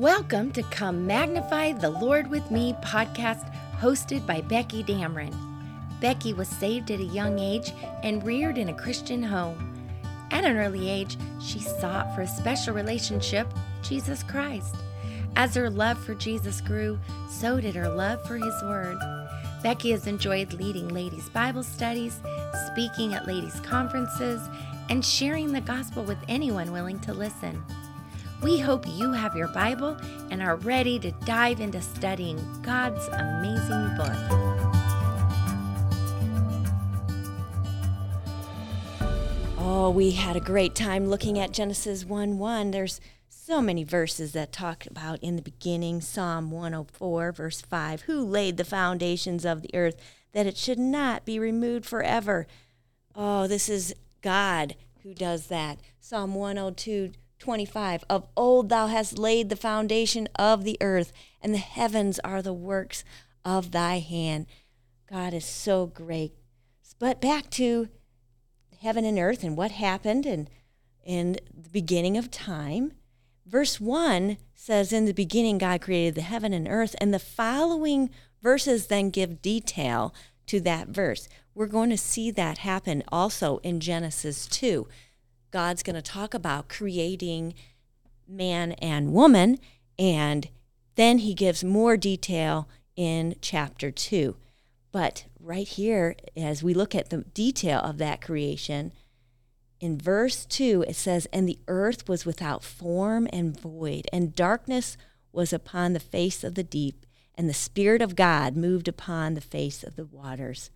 Welcome to Come Magnify the Lord with Me podcast hosted by Becky Dameron. Becky was saved at a young age and reared in a Christian home. At an early age, she sought for a special relationship, Jesus Christ. As her love for Jesus grew, so did her love for His Word. Becky has enjoyed leading ladies' Bible studies, speaking at ladies' conferences, and sharing the gospel with anyone willing to listen. We hope you have your Bible and are ready to dive into studying God's amazing book. Oh, we had a great time looking at Genesis 1 1. There's so many verses that talk about in the beginning Psalm 104, verse 5 Who laid the foundations of the earth that it should not be removed forever? Oh, this is God who does that. Psalm 102, 25 Of old thou hast laid the foundation of the earth, and the heavens are the works of thy hand. God is so great. But back to heaven and earth and what happened and in the beginning of time. Verse 1 says, In the beginning, God created the heaven and earth, and the following verses then give detail to that verse. We're going to see that happen also in Genesis 2. God's going to talk about creating man and woman, and then he gives more detail in chapter 2. But right here, as we look at the detail of that creation, in verse 2, it says, And the earth was without form and void, and darkness was upon the face of the deep, and the Spirit of God moved upon the face of the waters.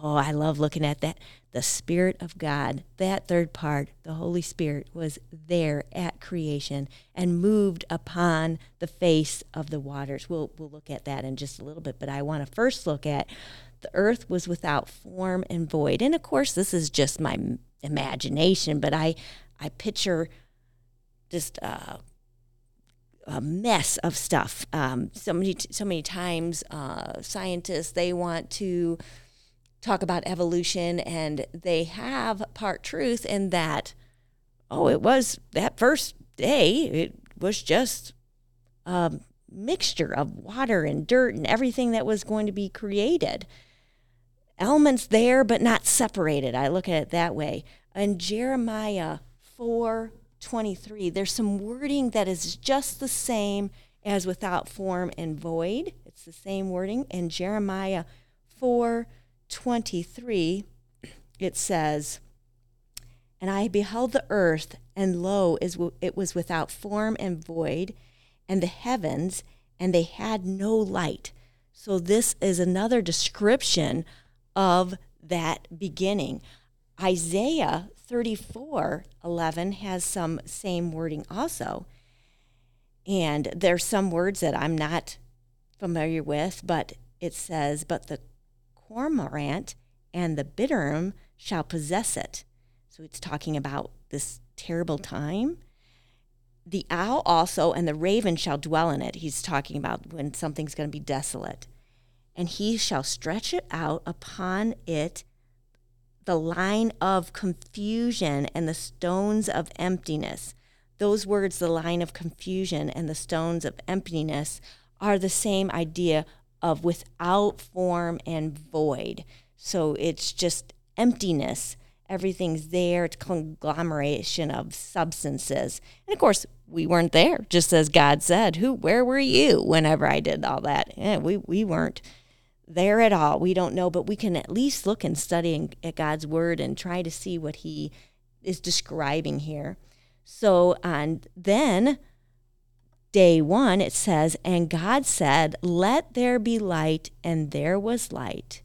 Oh, I love looking at that. The Spirit of God, that third part, the Holy Spirit, was there at creation and moved upon the face of the waters. We'll, we'll look at that in just a little bit, but I want to first look at the earth was without form and void. And of course, this is just my imagination, but I, I picture just uh, a mess of stuff. Um, so many, so many times, uh, scientists they want to talk about evolution and they have part truth in that oh it was that first day it was just a mixture of water and dirt and everything that was going to be created. Elements there but not separated. I look at it that way. In jeremiah 4 23 there's some wording that is just the same as without form and void. It's the same wording in jeremiah 4 23, it says, And I beheld the earth, and lo, it was without form and void, and the heavens, and they had no light. So this is another description of that beginning. Isaiah 34 11 has some same wording also. And there's some words that I'm not familiar with, but it says, But the cormorant and the bittern shall possess it. So it's talking about this terrible time. The owl also and the raven shall dwell in it. He's talking about when something's going to be desolate. And he shall stretch it out upon it the line of confusion and the stones of emptiness. Those words, the line of confusion and the stones of emptiness, are the same idea of without form and void. So it's just emptiness. Everything's there. It's a conglomeration of substances. And of course, we weren't there, just as God said. Who, where were you whenever I did all that? Yeah, we, we weren't there at all. We don't know, but we can at least look and study at God's word and try to see what he is describing here. So, and then day one, it says, And God said, Let there be light, and there was light.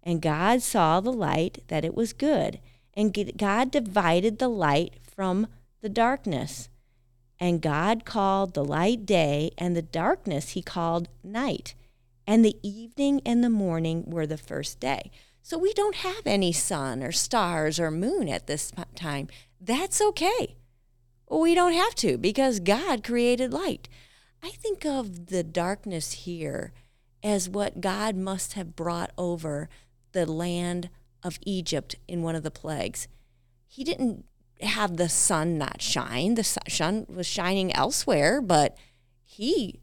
And God saw the light that it was good. And God divided the light from the darkness. And God called the light day, and the darkness he called night. And the evening and the morning were the first day. So we don't have any sun or stars or moon at this time. That's okay. We don't have to because God created light. I think of the darkness here as what God must have brought over the land of Egypt in one of the plagues. He didn't have the sun not shine. The sun was shining elsewhere, but he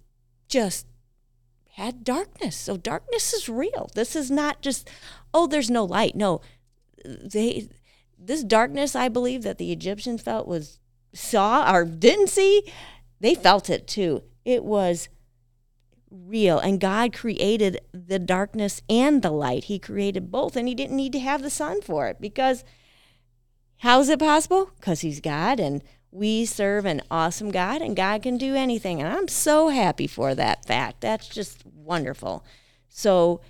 just had darkness. So darkness is real. This is not just, oh, there's no light. No, they this darkness I believe that the Egyptians felt was saw or didn't see, they felt it too. It was real and God created the darkness and the light. He created both and he didn't need to have the sun for it because how is it possible? Cuz he's God and we serve an awesome God and God can do anything. And I'm so happy for that fact. That's just wonderful. So,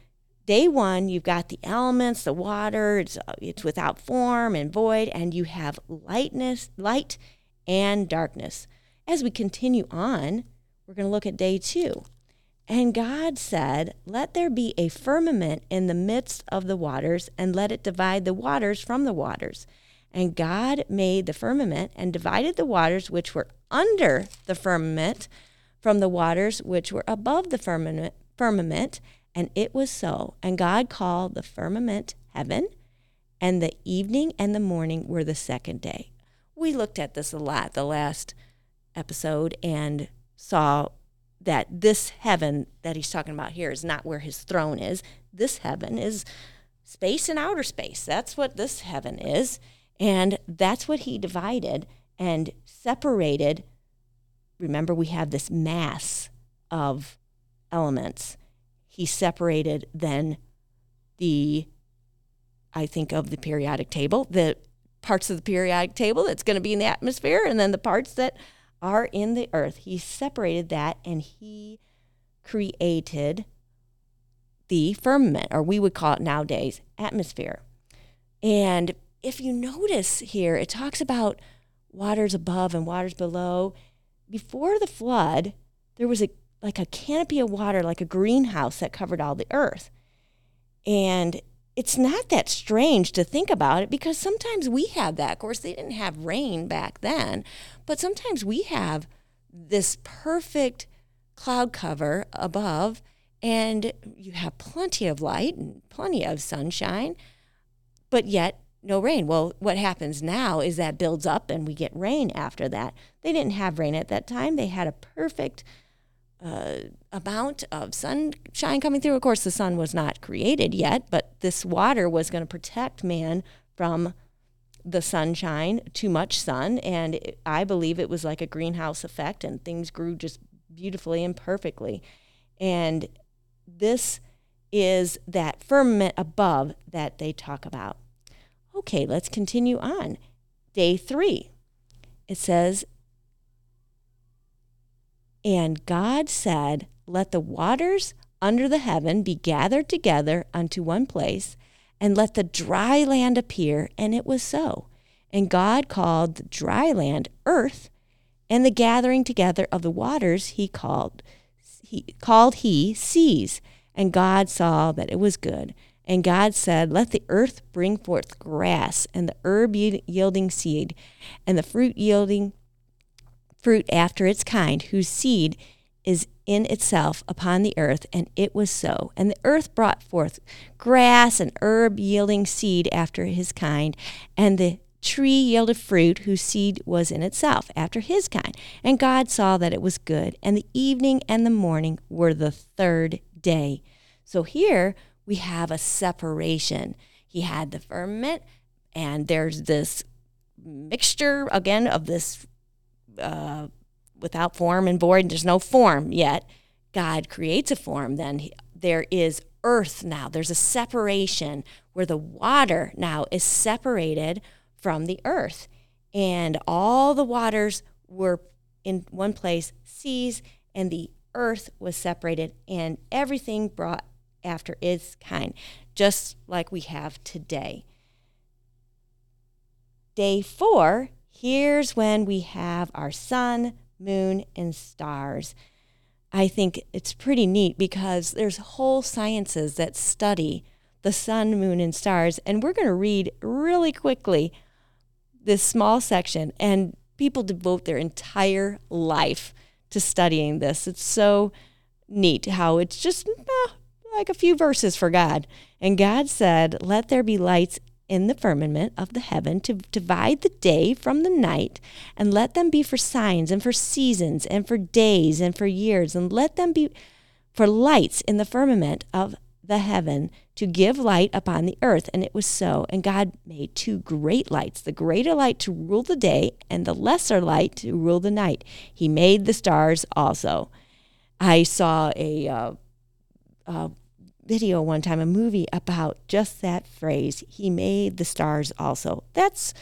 day one, you've got the elements, the water, it's, uh, it's without form and void, and you have lightness, light and darkness. As we continue on, we're going to look at day two. And God said, Let there be a firmament in the midst of the waters, and let it divide the waters from the waters. And God made the firmament and divided the waters which were under the firmament from the waters which were above the firmament, firmament. And it was so. And God called the firmament heaven, and the evening and the morning were the second day. We looked at this a lot the last episode and saw that this heaven that he's talking about here is not where his throne is. This heaven is space and outer space. That's what this heaven is. And that's what he divided and separated. Remember, we have this mass of elements. He separated then the, I think of the periodic table, the parts of the periodic table that's going to be in the atmosphere, and then the parts that are in the earth. He separated that and he created the firmament, or we would call it nowadays atmosphere. And if you notice here, it talks about waters above and waters below. Before the flood, there was a like a canopy of water, like a greenhouse that covered all the earth. And it's not that strange to think about it because sometimes we have that. Of course, they didn't have rain back then, but sometimes we have this perfect cloud cover above, and you have plenty of light and plenty of sunshine, but yet no rain. Well, what happens now is that builds up and we get rain after that. They didn't have rain at that time. They had a perfect uh, amount of sunshine coming through. Of course, the sun was not created yet, but this water was going to protect man from the sunshine, too much sun. And it, I believe it was like a greenhouse effect, and things grew just beautifully and perfectly. And this is that firmament above that they talk about. Okay, let's continue on. Day three. It says, And God said, Let the waters under the heaven be gathered together unto one place, and let the dry land appear. And it was so. And God called the dry land earth, and the gathering together of the waters he called he called he seas. And God saw that it was good. And God said, Let the earth bring forth grass, and the herb yielding seed, and the fruit yielding fruit after its kind, whose seed is in itself upon the earth. And it was so. And the earth brought forth grass and herb yielding seed after his kind, and the tree yielded fruit whose seed was in itself after his kind. And God saw that it was good. And the evening and the morning were the third day. So here, we have a separation. He had the firmament, and there's this mixture again of this uh, without form and void. And there's no form yet. God creates a form. Then he, there is earth now. There's a separation where the water now is separated from the earth, and all the waters were in one place, seas, and the earth was separated, and everything brought after its kind, just like we have today. Day four, here's when we have our sun, moon, and stars. I think it's pretty neat because there's whole sciences that study the sun, moon, and stars. And we're going to read really quickly this small section. And people devote their entire life to studying this. It's so neat how it's just uh, like a few verses for God. And God said, Let there be lights in the firmament of the heaven to divide the day from the night, and let them be for signs and for seasons and for days and for years, and let them be for lights in the firmament of the heaven to give light upon the earth. And it was so. And God made two great lights the greater light to rule the day, and the lesser light to rule the night. He made the stars also. I saw a, uh, uh, video one time, a movie about just that phrase. He made the stars also. That's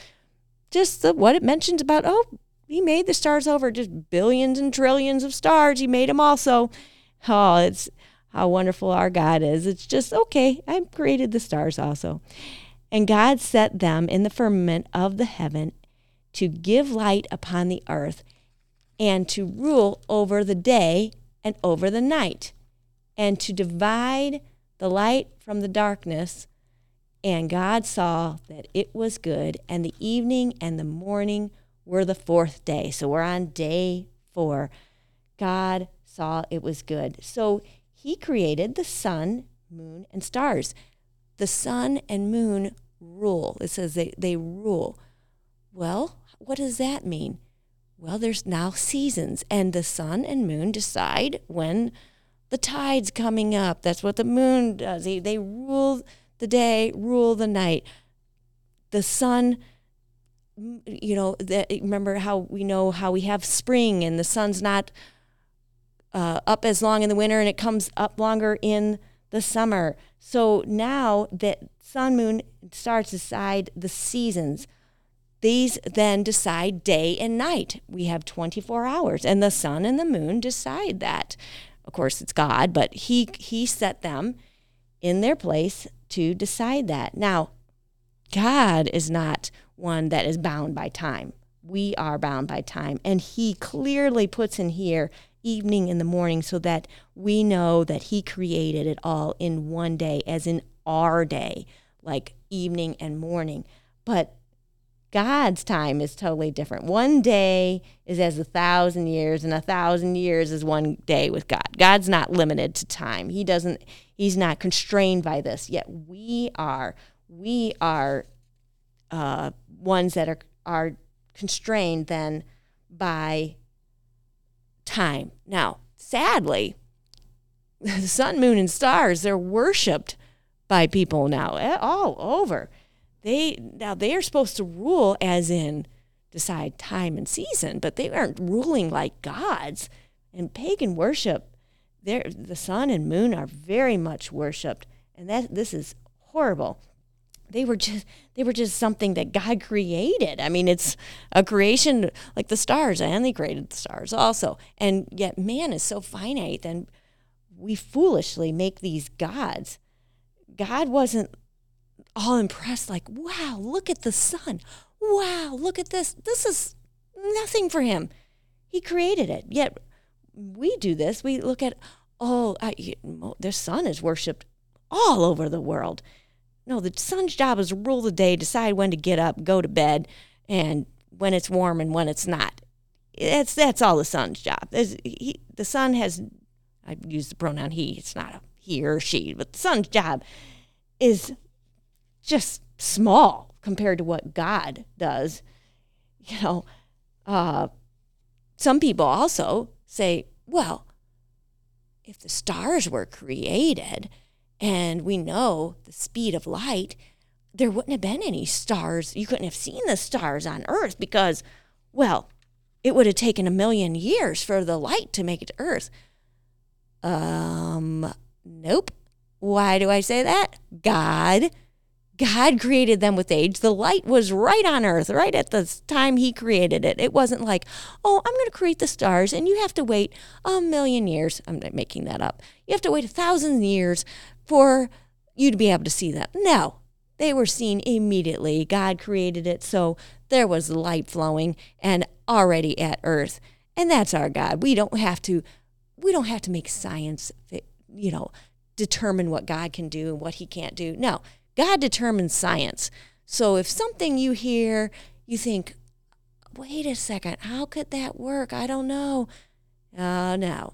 just the, what it mentions about, oh, he made the stars over just billions and trillions of stars. He made them also. Oh, it's how wonderful our God is. It's just, okay, I created the stars also. And God set them in the firmament of the heaven to give light upon the earth and to rule over the day and over the night and to divide the light from the darkness. And God saw that it was good, and the evening and the morning were the fourth day. So we're on day four. God saw it was good. So he created the sun, moon, and stars. The sun and moon rule. It says they, they rule. Well, what does that mean? Well, there's now seasons, and the sun and moon decide when the tide's coming up. That's what the moon does. They, they rule the day, rule the night. The sun, you know, the, remember how we know how we have spring and the sun's not uh, up as long in the winter and it comes up longer in the summer. So now that sun, moon, stars decide the seasons. These then decide day and night. We have 24 hours, and the sun and the moon decide that of course it's God, but he he set them in their place to decide that. Now, God is not one that is bound by time. We are bound by time, and he clearly puts in here evening and the morning so that we know that he created it all in one day as in our day, like evening and morning. But God's time is totally different. One day is as a thousand years, and a thousand years is one day with God. God's not limited to time. He doesn't, he's not constrained by this. Yet we are. We are uh, ones that are, are constrained then by time. Now, sadly, the sun, moon, and stars, they're worshiped by people now eh, all over they now they are supposed to rule as in decide time and season, but they aren't ruling like gods. And pagan worship, the sun and moon are very much worshipped, and that this is horrible. They were just they were just something that God created. I mean, it's a creation like the stars, and they created the stars also. And yet, man is so finite, and we foolishly make these gods. God wasn't all impressed, like, wow, look at the sun. Wow, look at this. This is nothing for him. He created it. Yet we do this. We look at, oh, I, the sun is worshiped all over the world. No, the sun's job is to rule the day, decide when to get up, go to bed, and when it's warm and when it's not. That's that's all the sun's job. He, the sun has, I use the pronoun he. It's not a he or she, but the sun's job is just small compared to what God does. You know, uh, some people also say, well, if the stars were created and we know the speed of light, there wouldn't have been any stars. You couldn't have seen the stars on Earth because, well, it would have taken a million years for the light to make it to Earth. Um, nope. Why do I say that? God God created them with age. The light was right on earth, right at the time He created it. It wasn't like, oh, I'm going to create the stars and you have to wait a million years. I'm not making that up. You have to wait a thousand years for you to be able to see them. No, they were seen immediately. God created it, so there was light flowing and already at earth. And that's our God. We don't have to we don't have to make science, you know, determine what God can do and what he can't do. No, God determines science. So if something you hear, you think, wait a second, how could that work? I don't know. Uh, no.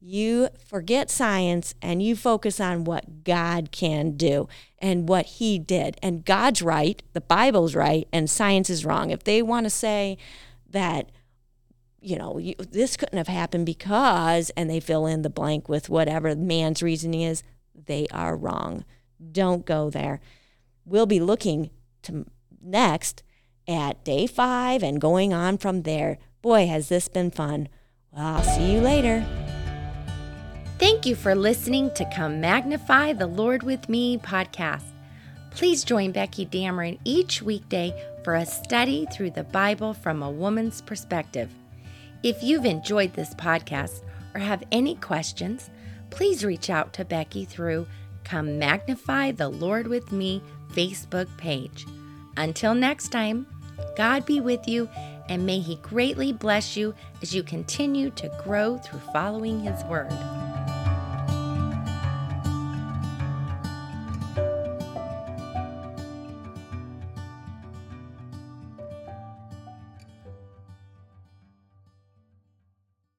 you forget science and you focus on what God can do and what He did. And God's right, the Bible's right, and science is wrong. If they want to say that, you know, you, this couldn't have happened because, and they fill in the blank with whatever man's reasoning is, they are wrong. Don't go there. We'll be looking to next at day five and going on from there. Boy, has this been fun. Well, I'll see you later. Thank you for listening to Come Magnify the Lord with Me podcast. Please join Becky Dameron each weekday for a study through the Bible from a woman's perspective. If you've enjoyed this podcast or have any questions, please reach out to Becky through Come Magnify the Lord with Me Facebook page. Until next time, God be with you and may He greatly bless you as you continue to grow through following His Word.